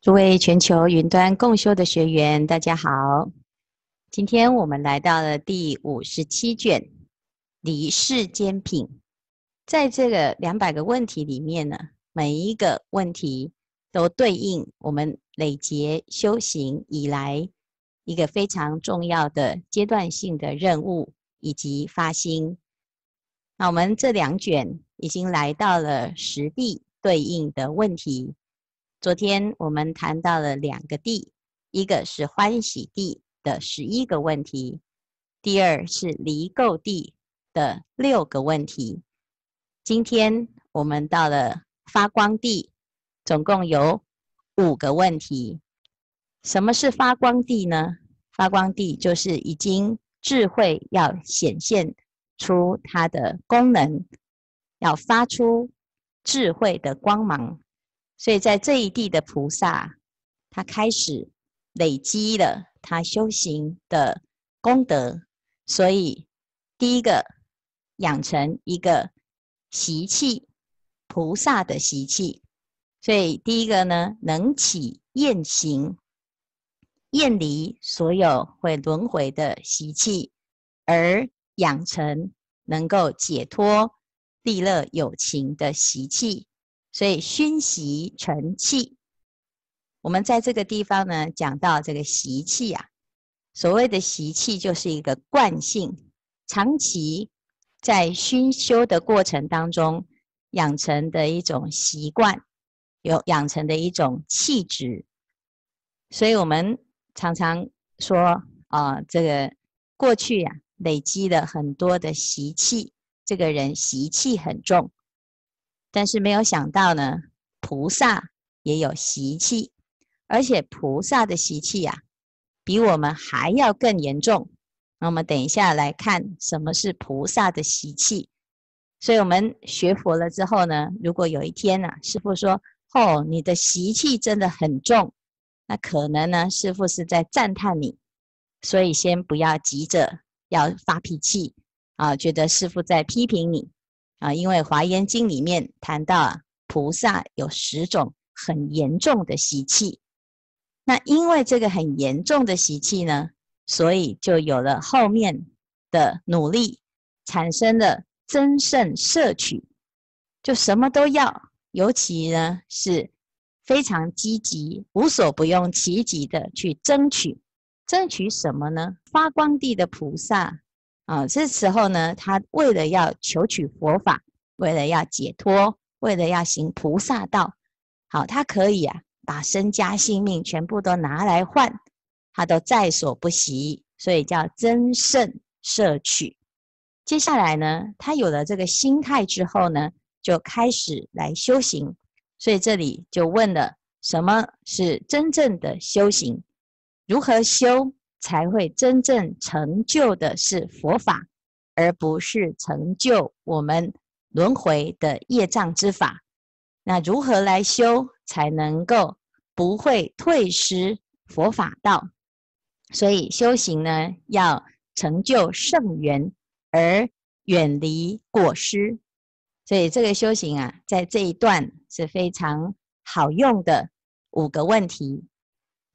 诸位全球云端共修的学员，大家好。今天我们来到了第五十七卷《离世间品》。在这个两百个问题里面呢，每一个问题都对应我们累劫修行以来一个非常重要的阶段性的任务以及发心。那我们这两卷已经来到了十地对应的问题。昨天我们谈到了两个地，一个是欢喜地的十一个问题，第二是离垢地的六个问题。今天我们到了发光地，总共有五个问题。什么是发光地呢？发光地就是已经智慧要显现出它的功能，要发出智慧的光芒。所以在这一地的菩萨，他开始累积了他修行的功德，所以第一个养成一个习气，菩萨的习气。所以第一个呢，能起厌行，厌离所有会轮回的习气，而养成能够解脱利乐有情的习气。所以熏习成气，我们在这个地方呢，讲到这个习气啊，所谓的习气就是一个惯性，长期在熏修的过程当中养成的一种习惯，有养成的一种气质。所以我们常常说啊、这个过去呀、啊，累积了很多的习气，这个人习气很重。但是没有想到呢，菩萨也有习气，而且菩萨的习气呀、啊，比我们还要更严重。那我们等一下来看什么是菩萨的习气。所以我们学佛了之后呢，如果有一天呢、啊，师父说：“哦，你的习气真的很重。”那可能呢，师父是在赞叹你，所以先不要急着要发脾气啊，觉得师父在批评你。啊，因为《华严经》里面谈到啊，菩萨有十种很严重的习气。那因为这个很严重的习气呢，所以就有了后面的努力，产生了增胜摄取，就什么都要，尤其呢是非常积极、无所不用其极的去争取。争取什么呢？发光地的菩萨。啊，这时候呢，他为了要求取佛法，为了要解脱，为了要行菩萨道，好，他可以啊，把身家性命全部都拿来换，他都在所不惜，所以叫增胜摄取。接下来呢，他有了这个心态之后呢，就开始来修行。所以这里就问了，什么是真正的修行？如何修？才会真正成就的是佛法，而不是成就我们轮回的业障之法。那如何来修才能够不会退失佛法道？所以修行呢，要成就圣缘而远离果失。所以这个修行啊，在这一段是非常好用的五个问题。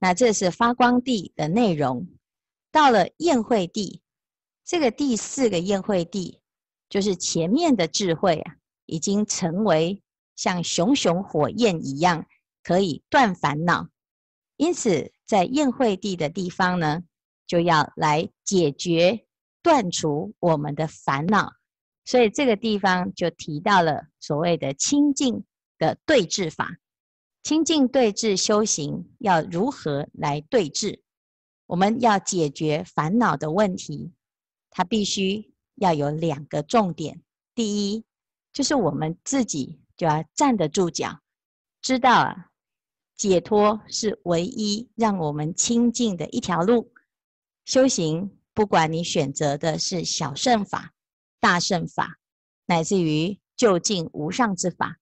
那这是发光地的内容。到了宴会地，这个第四个宴会地，就是前面的智慧啊，已经成为像熊熊火焰一样，可以断烦恼。因此，在宴会地的地方呢，就要来解决、断除我们的烦恼。所以这个地方就提到了所谓的清净的对治法。清净对治修行要如何来对治？我们要解决烦恼的问题，它必须要有两个重点。第一，就是我们自己就要站得住脚，知道啊，解脱是唯一让我们清净的一条路。修行，不管你选择的是小乘法、大乘法，乃至于究竟无上之法。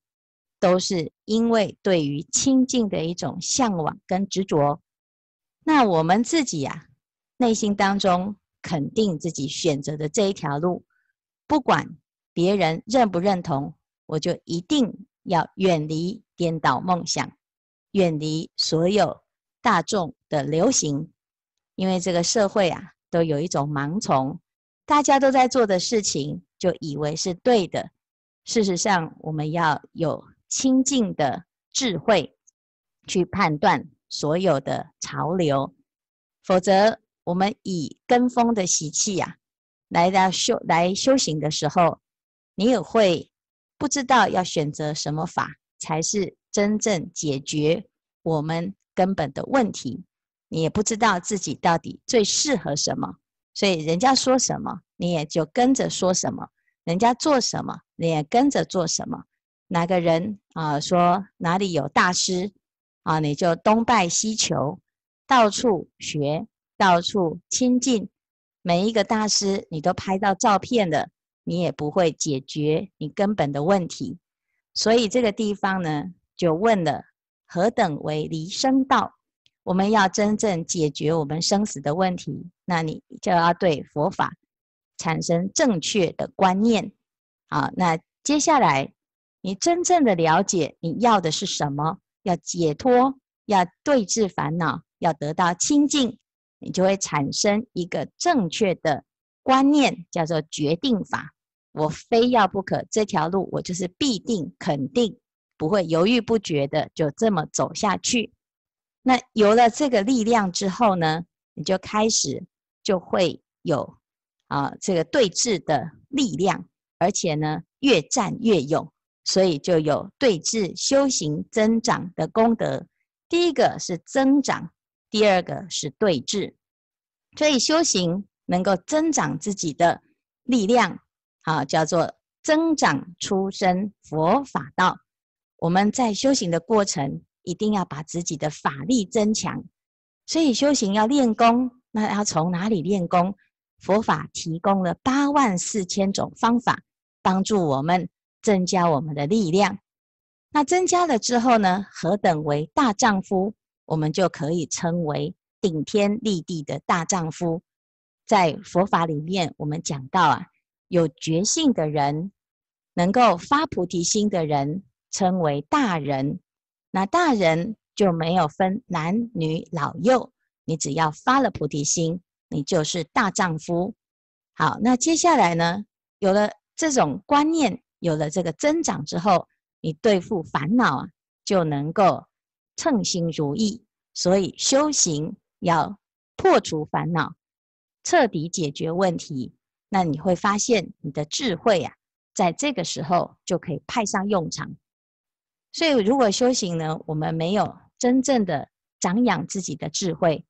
都是因为对于清净的一种向往跟执着。那我们自己呀、啊，内心当中肯定自己选择的这一条路，不管别人认不认同，我就一定要远离颠倒梦想，远离所有大众的流行，因为这个社会啊，都有一种盲从，大家都在做的事情，就以为是对的。事实上，我们要有清净的智慧去判断所有的潮流，否则我们以跟风的习气呀、啊，来到修来修行的时候，你也会不知道要选择什么法才是真正解决我们根本的问题。你也不知道自己到底最适合什么，所以人家说什么，你也就跟着说什么；人家做什么，你也跟着做什么。哪个人啊说哪里有大师啊，你就东拜西求，到处学，到处亲近。每一个大师，你都拍到照片的，你也不会解决你根本的问题。所以这个地方呢，就问了：何等为离生道？我们要真正解决我们生死的问题，那你就要对佛法产生正确的观念。好，那接下来你真正的了解你要的是什么？要解脱，要对治烦恼，要得到清净。你就会产生一个正确的观念，叫做决定法。我非要不可，这条路我就是必定、肯定不会犹豫不决的，就这么走下去。那有了这个力量之后呢，你就开始就会有啊这个对治的力量，而且呢越战越勇，所以就有对治修行增长的功德。第一个是增长。第二个是对治，所以修行能够增长自己的力量，啊，叫做增长出生佛法道。我们在修行的过程，一定要把自己的法力增强。所以修行要练功，那要从哪里练功？佛法提供了八万四千种方法，帮助我们增加我们的力量。那增加了之后呢？何等为大丈夫？我们就可以称为顶天立地的大丈夫。在佛法里面，我们讲到啊，有觉性的人，能够发菩提心的人，称为大人。那大人就没有分男女老幼，你只要发了菩提心，你就是大丈夫。好，那接下来呢，有了这种观念，有了这个增长之后，你对付烦恼啊，就能够。称心如意，所以修行要破除烦恼，彻底解决问题。那你会发现你的智慧啊，在这个时候就可以派上用场。所以，如果修行呢，我们没有真正的长养自己的智慧，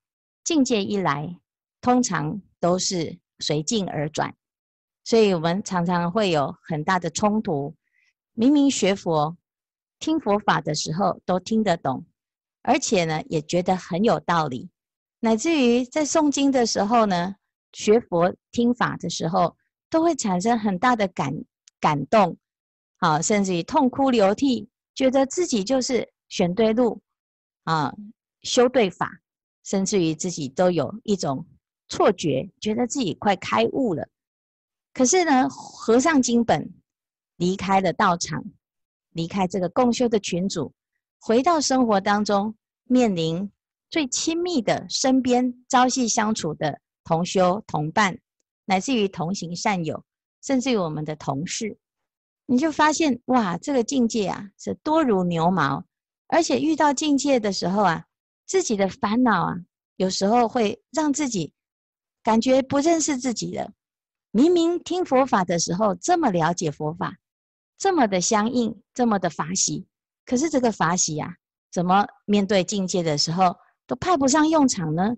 境界一来，通常都是随境而转。所以我们常常会有很大的冲突。明明学佛、听佛法的时候，都听得懂。而且呢，也觉得很有道理，乃至于在诵经的时候呢，学佛听法的时候，都会产生很大的感感动，啊，甚至于痛哭流涕，觉得自己就是选对路，啊，修对法，甚至于自己都有一种错觉，觉得自己快开悟了。可是呢，合上经本，离开了道场，离开这个共修的群组。回到生活当中，面临最亲密的身边朝夕相处的同修同伴，乃至于同行善友，甚至于我们的同事，你就发现哇，这个境界啊是多如牛毛，而且遇到境界的时候啊，自己的烦恼啊，有时候会让自己感觉不认识自己了。明明听佛法的时候这么了解佛法，这么的相应，这么的法喜。可是这个法喜呀，怎么面对境界的时候都派不上用场呢？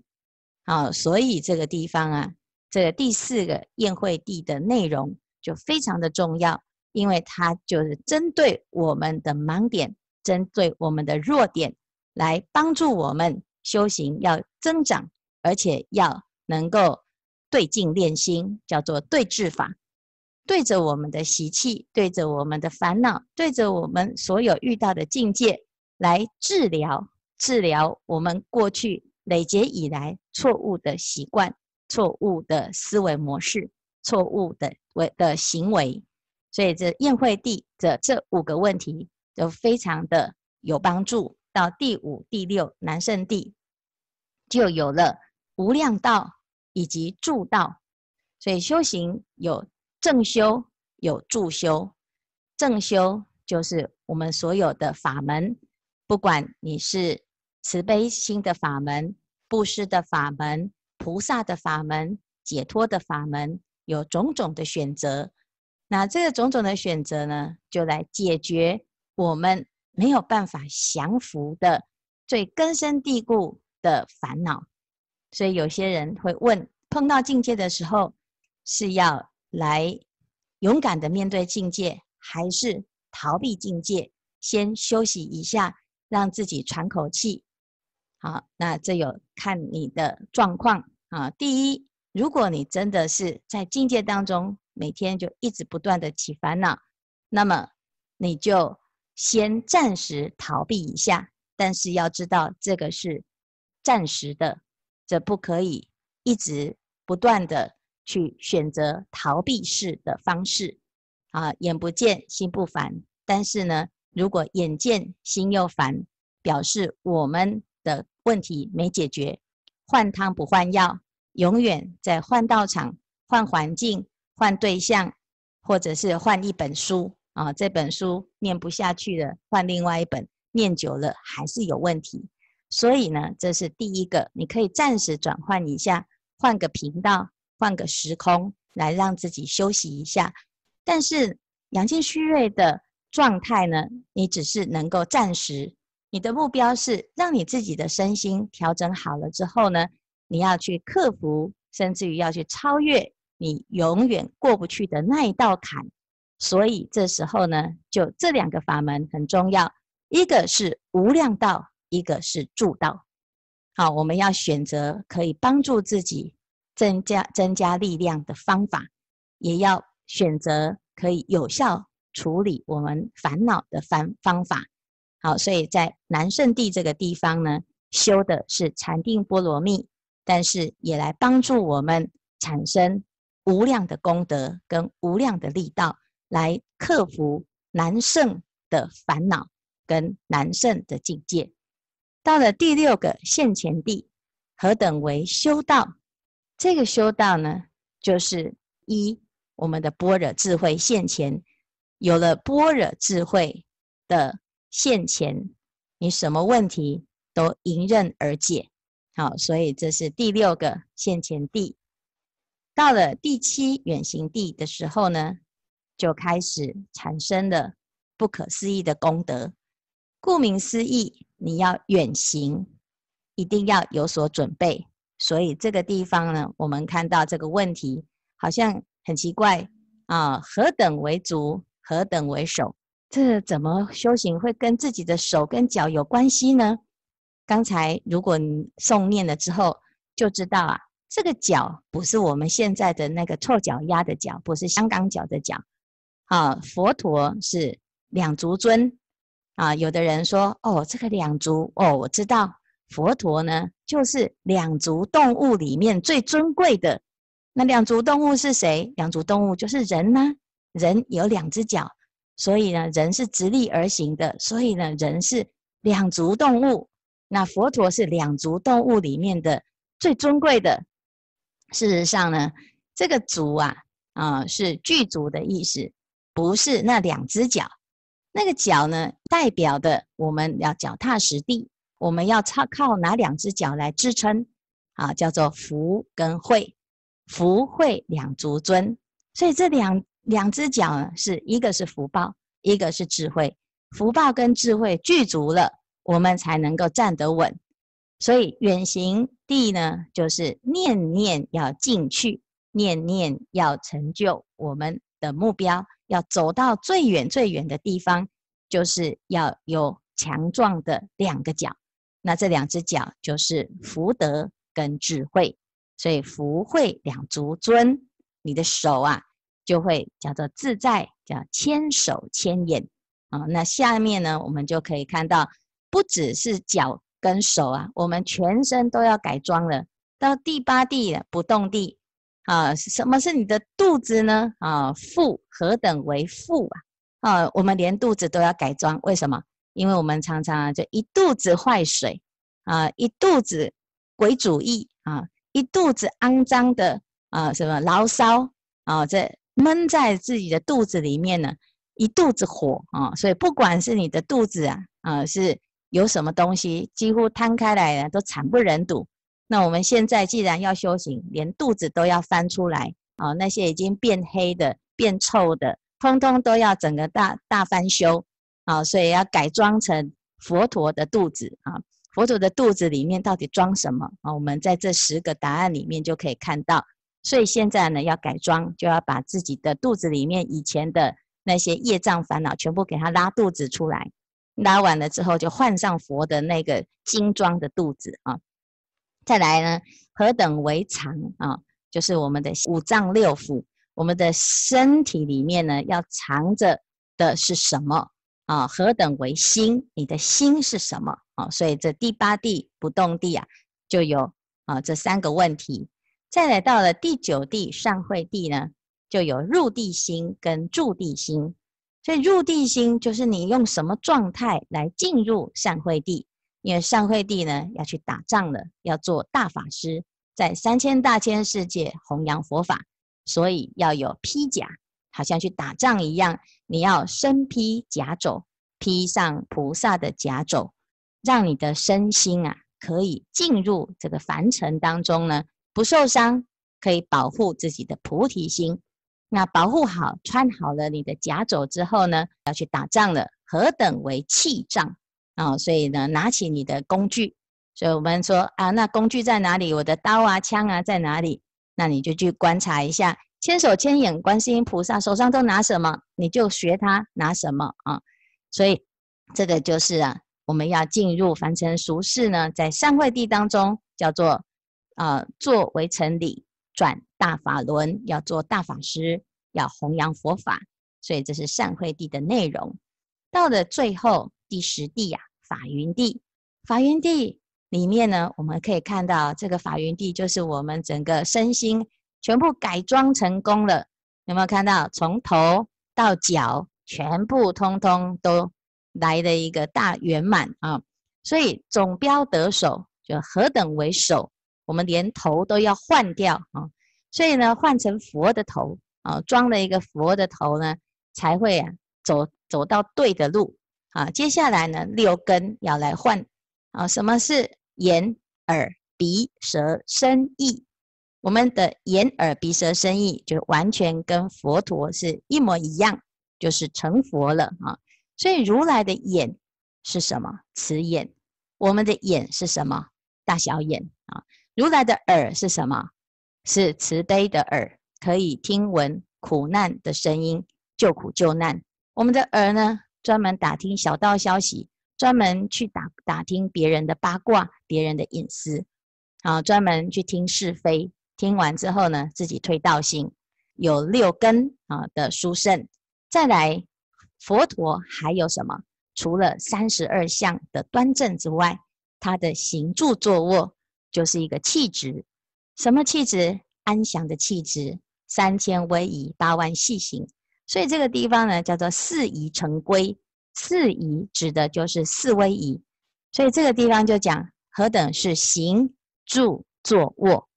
好，所以这个地方啊，这个第四个宴会地的内容就非常的重要，因为它就是针对我们的盲点，针对我们的弱点，来帮助我们修行要增长，而且要能够对境练心，叫做对治法。对着我们的习气，对着我们的烦恼，对着我们所有遇到的境界来治疗，治疗我们过去累劫以来错误的习惯、错误的思维模式、错误的为的行为。所以，这宴会地的这五个问题都非常的有帮助。到第五、第六南圣地，就有了无量道以及助道。所以修行有正修，有助修。正修就是我们所有的法门，不管你是慈悲心的法门、布施的法门、菩萨的法门、解脱的法门，有种种的选择。那这个种种的选择呢，就来解决我们没有办法降服的最根深蒂固的烦恼。所以有些人会问：碰到境界的时候，是要来勇敢的面对境界，还是逃避境界？先休息一下，让自己喘口气。好，那这有看你的状况啊。第一，如果你真的是在境界当中，每天就一直不断的起烦恼，那么你就先暂时逃避一下。但是要知道，这个是暂时的，则不可以一直不断的。去选择逃避式的方式，啊，眼不见心不烦。但是呢，如果眼见心又烦，表示我们的问题没解决。换汤不换药，永远在换道场、换环境、换对象，或者是换一本书啊，这本书念不下去了，换另外一本，念久了还是有问题。所以呢，这是第一个，你可以暂时转换一下，换个频道。换个时空来让自己休息一下，但是养精蓄锐的状态呢，你只是能够暂时。你的目标是让你自己的身心调整好了之后呢，你要去克服，甚至于要去超越你永远过不去的那一道坎。所以这时候呢，就这两个法门很重要，一个是无量道，一个是助道。好，我们要选择可以帮助自己。增加增加力量的方法，也要选择可以有效处理我们烦恼的方方法。好，所以在南圣地这个地方呢，修的是禅定波罗蜜，但是也来帮助我们产生无量的功德跟无量的力道，来克服难胜的烦恼跟难胜的境界。到了第六个现前地，何等为修道？这个修道呢，就是一我们的般若智慧现前，有了般若智慧的现前，你什么问题都迎刃而解。好，所以这是第六个现前地。到了第七远行地的时候呢，就开始产生了不可思议的功德。顾名思义，你要远行，一定要有所准备。所以这个地方呢，我们看到这个问题好像很奇怪啊，何等为足，何等为手？这怎么修行会跟自己的手跟脚有关系呢？刚才如果你诵念了之后，就知道啊，这个脚不是我们现在的那个臭脚丫的脚，不是香港脚的脚。啊，佛陀是两足尊啊。有的人说，哦，这个两足，哦，我知道。佛陀呢，就是两足动物里面最尊贵的。那两足动物是谁？两足动物就是人呢、人有两只脚，所以呢，人是直立而行的。所以呢，人是两足动物。那佛陀是两足动物里面的最尊贵的。事实上呢，这个足啊，啊、是具足的意思，不是那两只脚。那个脚呢，代表的我们要脚踏实地。我们要靠靠哪两只脚来支撑？啊，叫做福跟慧，福慧两足尊。所以这两两只脚呢，是一个是福报，一个是智慧。福报跟智慧具足了，我们才能够站得稳。所以远行地呢，就是念念要进去，念念要成就我们的目标，要走到最远最远的地方，就是要有强壮的两个脚。那这两只脚就是福德跟智慧，所以福慧两足尊，你的手啊就会叫做自在，叫千手千眼啊。那下面呢，我们就可以看到，不只是脚跟手啊，我们全身都要改装了。到第八地了，不动地啊，什么是你的肚子呢？啊，腹何等为腹啊？啊，我们连肚子都要改装，为什么？因为我们常常，就一肚子坏水啊，一肚子鬼主意啊，一肚子肮脏的啊，什么牢骚啊，这闷在自己的肚子里面呢，一肚子火啊，所以不管是你的肚子啊，啊是有什么东西，几乎摊开来了都惨不忍睹。那我们现在既然要修行，连肚子都要翻出来啊，那些已经变黑的、变臭的，通通都要整个大大翻修啊，所以要改装成佛陀的肚子啊。佛陀的肚子里面到底装什么啊？我们在这十个答案里面就可以看到。所以现在呢，要改装，就要把自己的肚子里面以前的那些业障烦恼全部给它拉肚子出来。拉完了之后，就换上佛的那个精装的肚子啊。再来呢，何等为常啊？就是我们的五脏六腑，我们的身体里面呢，要藏着的是什么啊？何等为心？你的心是什么啊？所以这第八地不动地啊，就有啊这三个问题。再来到了第九地善慧地呢，就有入地心跟住地心。所以入地心就是你用什么状态来进入善慧地。因为上慧地呢，要去打仗了，要做大法师，在三千大千世界弘扬佛法，所以要有披甲，好像去打仗一样，你要身披甲胄，披上菩萨的甲胄，让你的身心啊，可以进入这个凡尘当中呢，不受伤，可以保护自己的菩提心。那保护好，穿好了你的甲胄之后呢，要去打仗了，何等为器仗？啊、所以呢，拿起你的工具，所以我们说啊，那工具在哪里？我的刀啊、枪啊在哪里？那你就去观察一下，千手千眼观世音菩萨手上都拿什么，你就学他拿什么啊。所以这个就是啊，我们要进入凡尘俗世呢，在善慧地当中叫做啊，做微尘理，转大法轮，要做大法师，要弘扬佛法。所以这是善慧地的内容。到了最后。第十地呀、啊，法云地，法云地里面呢，我们可以看到这个法云地就是我们整个身心全部改装成功了。有没有看到？从头到脚，全部通通都来了一个大圆满啊！所以总标得手，就何等为首？我们连头都要换掉啊！所以呢，换成佛的头啊，装了一个佛的头呢，才会啊走走到对的路。啊，接下来呢，六根要来换啊。什么是眼、耳、鼻、舌、身、意？我们的眼、耳、鼻、舌、身、意就完全跟佛陀是一模一样，就是成佛了啊。所以如来的眼是什么？慈眼。我们的眼是什么？大小眼啊。如来的耳是什么？是慈悲的耳，可以听闻苦难的声音，救苦救难。我们的耳呢？专门打听小道消息，专门去打打听别人的八卦、别人的隐私，啊，专门去听是非。听完之后呢，自己推道心。有六根啊的殊胜，再来佛陀还有什么？除了三十二相的端正之外，他的行住坐卧就是一个气质。什么气质？安详的气质。三千威仪，八万细行。所以这个地方呢，叫做四仪成规。四仪指的就是四威仪。所以这个地方就讲何等是行住坐卧。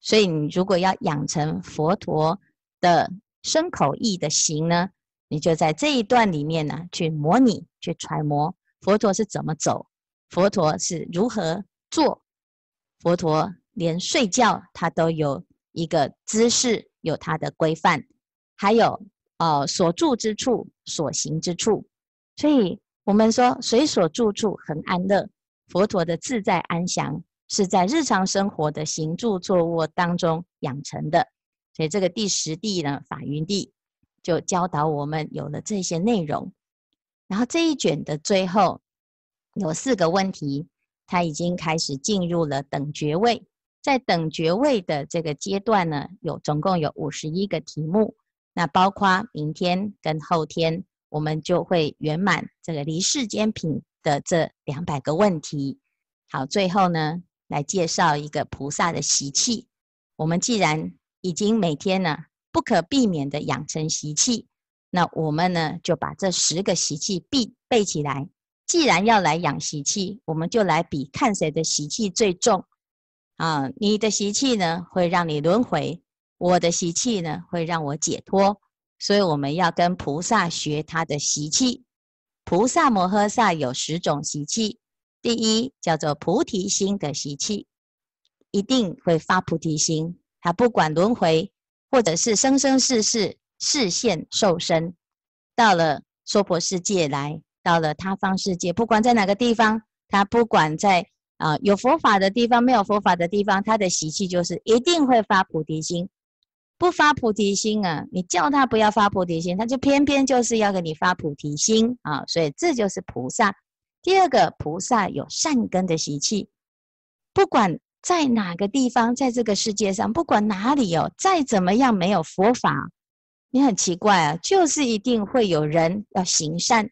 所以你如果要养成佛陀的身口意的行呢，你就在这一段里面呢，去模拟、去揣摩佛陀是怎么走，佛陀是如何做，佛陀连睡觉他都有一个姿势，有他的规范，还有。哦，所住之处，所行之处，所以我们说随所住处恒安乐。佛陀的自在安详是在日常生活的行住坐卧当中养成的。所以这个第十地呢，法云地就教导我们有了这些内容。然后这一卷的最后有四个问题，他已经开始进入了等觉位。在等觉位的这个阶段呢，有总共有五十一个题目。那包括明天跟后天，我们就会圆满这个离世间品的这两百个问题。好，最后呢，来介绍一个菩萨的习气。我们既然已经每天呢不可避免的养成习气，那我们呢就把这十个习气必背起来，既然要来养习气，我们就来比看谁的习气最重啊！你的习气呢，会让你轮回；我的习气呢，会让我解脱。所以我们要跟菩萨学他的习气。菩萨摩诃萨有十种习气，第一叫做菩提心的习气，一定会发菩提心。他不管轮回，或者是生生世世示现受身，到了娑婆世界来。到了他方世界，不管在哪个地方，他不管在啊、有佛法的地方，没有佛法的地方，他的习气就是一定会发菩提心。不发菩提心啊，你叫他不要发菩提心，他就偏偏就是要给你发菩提心啊。所以这就是菩萨。第二个，菩萨有善根的习气，不管在哪个地方，在这个世界上，不管哪里哦，再怎么样没有佛法，你很奇怪啊，就是一定会有人要行善。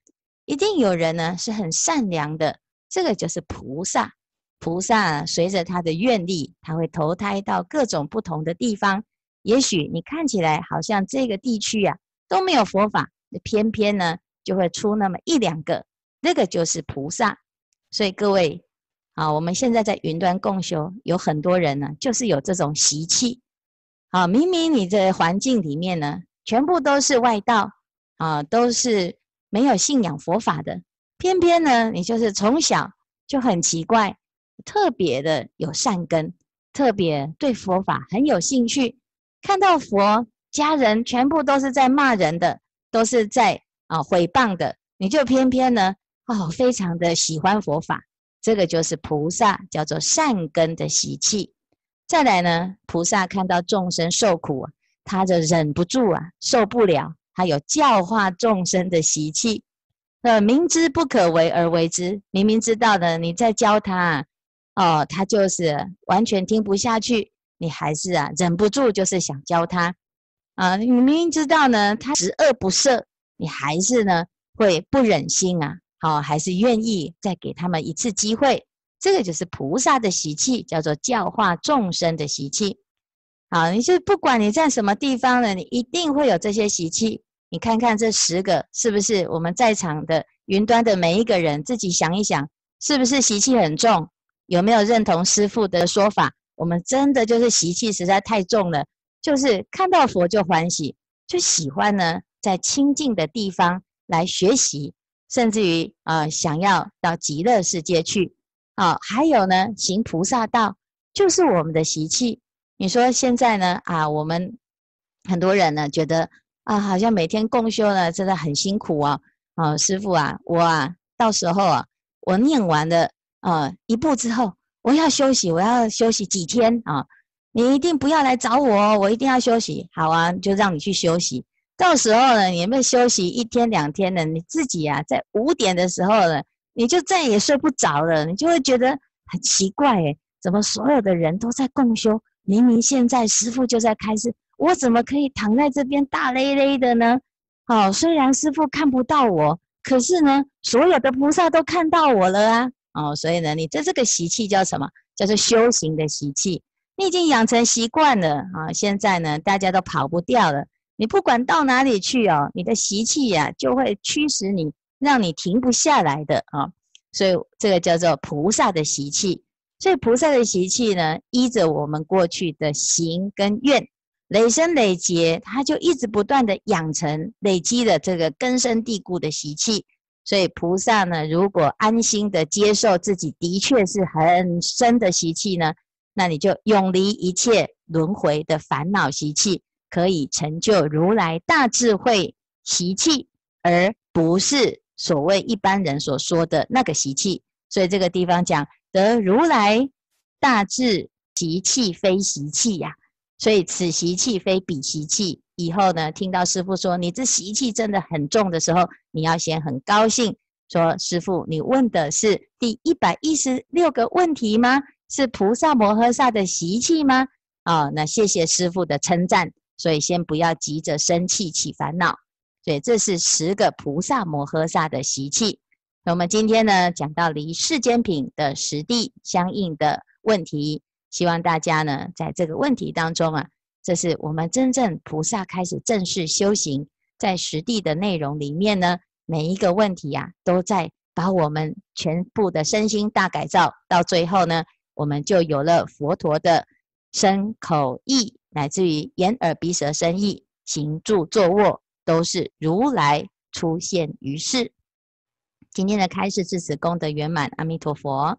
一定有人呢是很善良的，这个就是菩萨。菩萨随着他的愿力，他会投胎到各种不同的地方。也许你看起来好像这个地区啊都没有佛法，偏偏呢就会出那么一两个，那个就是菩萨。所以各位啊，我们现在在云端共修，有很多人呢就是有这种习气。啊，明明你的环境里面呢全部都是外道啊，都是。没有信仰佛法的，偏偏呢，你就是从小就很奇怪，特别的有善根，特别对佛法很有兴趣。看到佛家人全部都是在骂人的，都是在啊毁谤的，你就偏偏呢哦，非常的喜欢佛法。这个就是菩萨叫做善根的习气。再来呢，菩萨看到众生受苦，他就忍不住啊，受不了。他有教化众生的习气，呃，明知不可为而为之，明明知道的，你在教他，哦，他就是完全听不下去，你还是啊忍不住就是想教他，啊，你明明知道呢，他十恶不赦，你还是呢会不忍心啊，好，还是愿意再给他们一次机会，这个就是菩萨的习气，叫做教化众生的习气，好，你就不管你在什么地方呢，你一定会有这些习气。你看看这十个是不是我们在场的云端的每一个人自己想一想，是不是习气很重？有没有认同师父的说法？我们真的就是习气实在太重了，就是看到佛就欢喜，就喜欢呢在清净的地方来学习，甚至于啊、想要到极乐世界去啊、哦，还有呢行菩萨道，就是我们的习气。你说现在呢啊，我们很多人呢觉得。啊，好像每天共修呢，真的很辛苦啊！啊，师傅啊，我啊，到时候啊，我念完了啊一部之后，我要休息，我要休息几天啊！你一定不要来找我，我一定要休息。好啊，就让你去休息。到时候呢，你们休息一天两天的，你自己啊，在五点的时候呢，你就再也睡不着了，你就会觉得很奇怪诶，怎么所有的人都在共修？明明现在师父就在开示。我怎么可以躺在这边大咧咧的呢？好、哦，虽然师父看不到我，可是呢，所有的菩萨都看到我了啊！哦，所以呢，你这这个习气叫什么？叫做修行的习气。你已经养成习惯了啊、现在呢，大家都跑不掉了。你不管到哪里去哦，你的习气呀、啊，就会驱使你，让你停不下来的啊、所以这个叫做菩萨的习气。所以菩萨的习气呢，依着我们过去的行跟愿。累生累劫，他就一直不断的养成、累积了这个根深蒂固的习气。所以菩萨呢，如果安心的接受自己的确是很深的习气呢，那你就永离一切轮回的烦恼习气，可以成就如来大智慧习气，而不是所谓一般人所说的那个习气。所以这个地方讲得如来大智习气，非习气呀。所以此习气非彼习气。以后呢，听到师父说你这习气真的很重的时候，你要先很高兴，说师父，你问的是第一百一十六个问题吗？是菩萨摩诃萨的习气吗？啊、哦，那谢谢师父的称赞。所以先不要急着生气起烦恼。所以这是十个菩萨摩诃萨的习气。那我们今天呢，讲到离世间品的实地相应的问题。希望大家呢，在这个问题当中啊，这是我们真正菩萨开始正式修行，在实地的内容里面呢，每一个问题呀、啊，都在把我们全部的身心大改造，到最后呢，我们就有了佛陀的身口意，乃至于眼耳鼻舌身意，行住坐卧，都是如来出现于世。今天的开示至此功德圆满，阿弥陀佛。